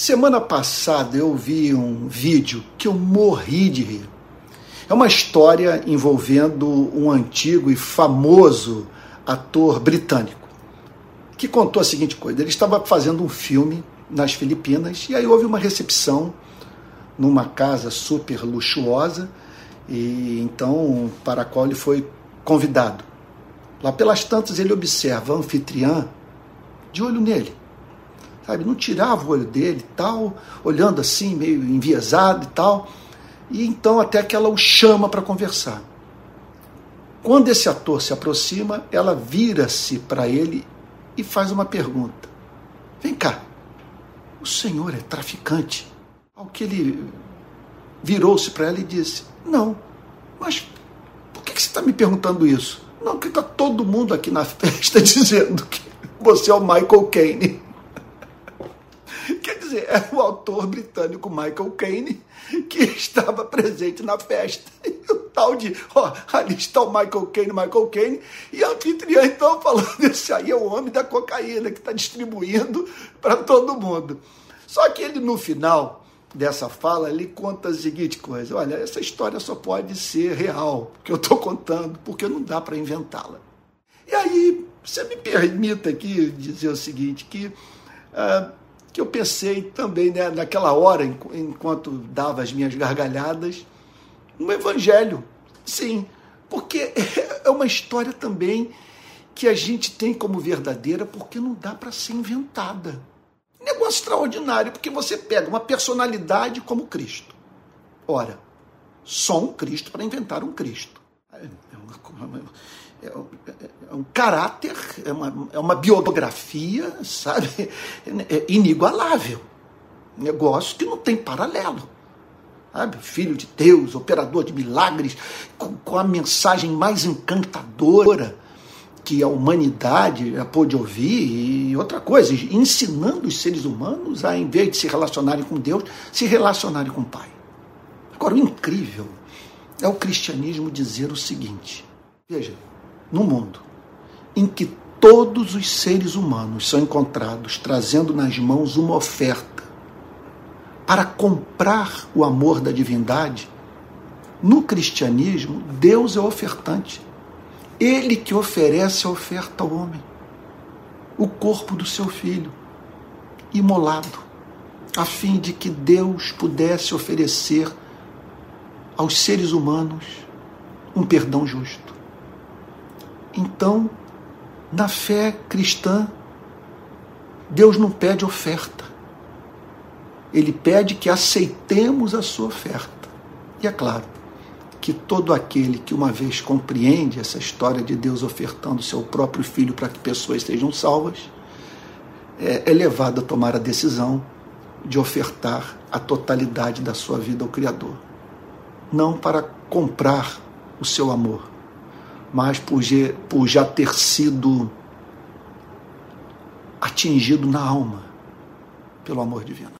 Semana passada eu vi um vídeo que eu morri de rir. É uma história envolvendo um antigo e famoso ator britânico que contou a seguinte coisa: ele estava fazendo um filme nas Filipinas e aí houve uma recepção numa casa super luxuosa e então para a qual ele foi convidado. Lá pelas tantas ele observa a anfitriã de olho nele sabe? Não tirava o olho dele tal, olhando assim, meio enviesado e tal. E então até que ela o chama para conversar. Quando esse ator se aproxima, ela vira-se para ele e faz uma pergunta: Vem cá, o senhor é traficante? Ao que ele virou-se para ela e disse: Não, mas por que você está me perguntando isso? Não, porque está todo mundo aqui na festa dizendo que você é o Michael Caine dizer, era o autor britânico Michael Caine que estava presente na festa. E o tal de, ó, ali está o Michael Caine, Michael Caine, e a anfitriã então falando, esse aí é o homem da cocaína que está distribuindo para todo mundo. Só que ele no final dessa fala, ele conta a seguinte coisa, olha, essa história só pode ser real, que eu estou contando, porque não dá para inventá-la. E aí, você me permita aqui dizer o seguinte, que uh, que eu pensei também, né, naquela hora, enquanto dava as minhas gargalhadas, no Evangelho. Sim, porque é uma história também que a gente tem como verdadeira porque não dá para ser inventada. Negócio extraordinário, porque você pega uma personalidade como Cristo. Ora, só um Cristo para inventar um Cristo. É uma, é, é um caráter, é uma, é uma biografia, sabe, é inigualável. Negócio que não tem paralelo. Sabe? Filho de Deus, operador de milagres, com, com a mensagem mais encantadora que a humanidade já pôde ouvir, e outra coisa, ensinando os seres humanos a, em vez de se relacionarem com Deus, se relacionarem com o Pai. Agora, o incrível é o cristianismo dizer o seguinte: veja, no mundo em que todos os seres humanos são encontrados trazendo nas mãos uma oferta para comprar o amor da divindade, no cristianismo, Deus é ofertante. Ele que oferece a oferta ao homem, o corpo do seu filho, imolado, a fim de que Deus pudesse oferecer aos seres humanos um perdão justo. Então, na fé cristã, Deus não pede oferta. Ele pede que aceitemos a sua oferta. E é claro que todo aquele que uma vez compreende essa história de Deus ofertando seu próprio filho para que pessoas sejam salvas, é, é levado a tomar a decisão de ofertar a totalidade da sua vida ao Criador. Não para comprar o seu amor, mas por, por já ter sido atingido na alma pelo amor divino.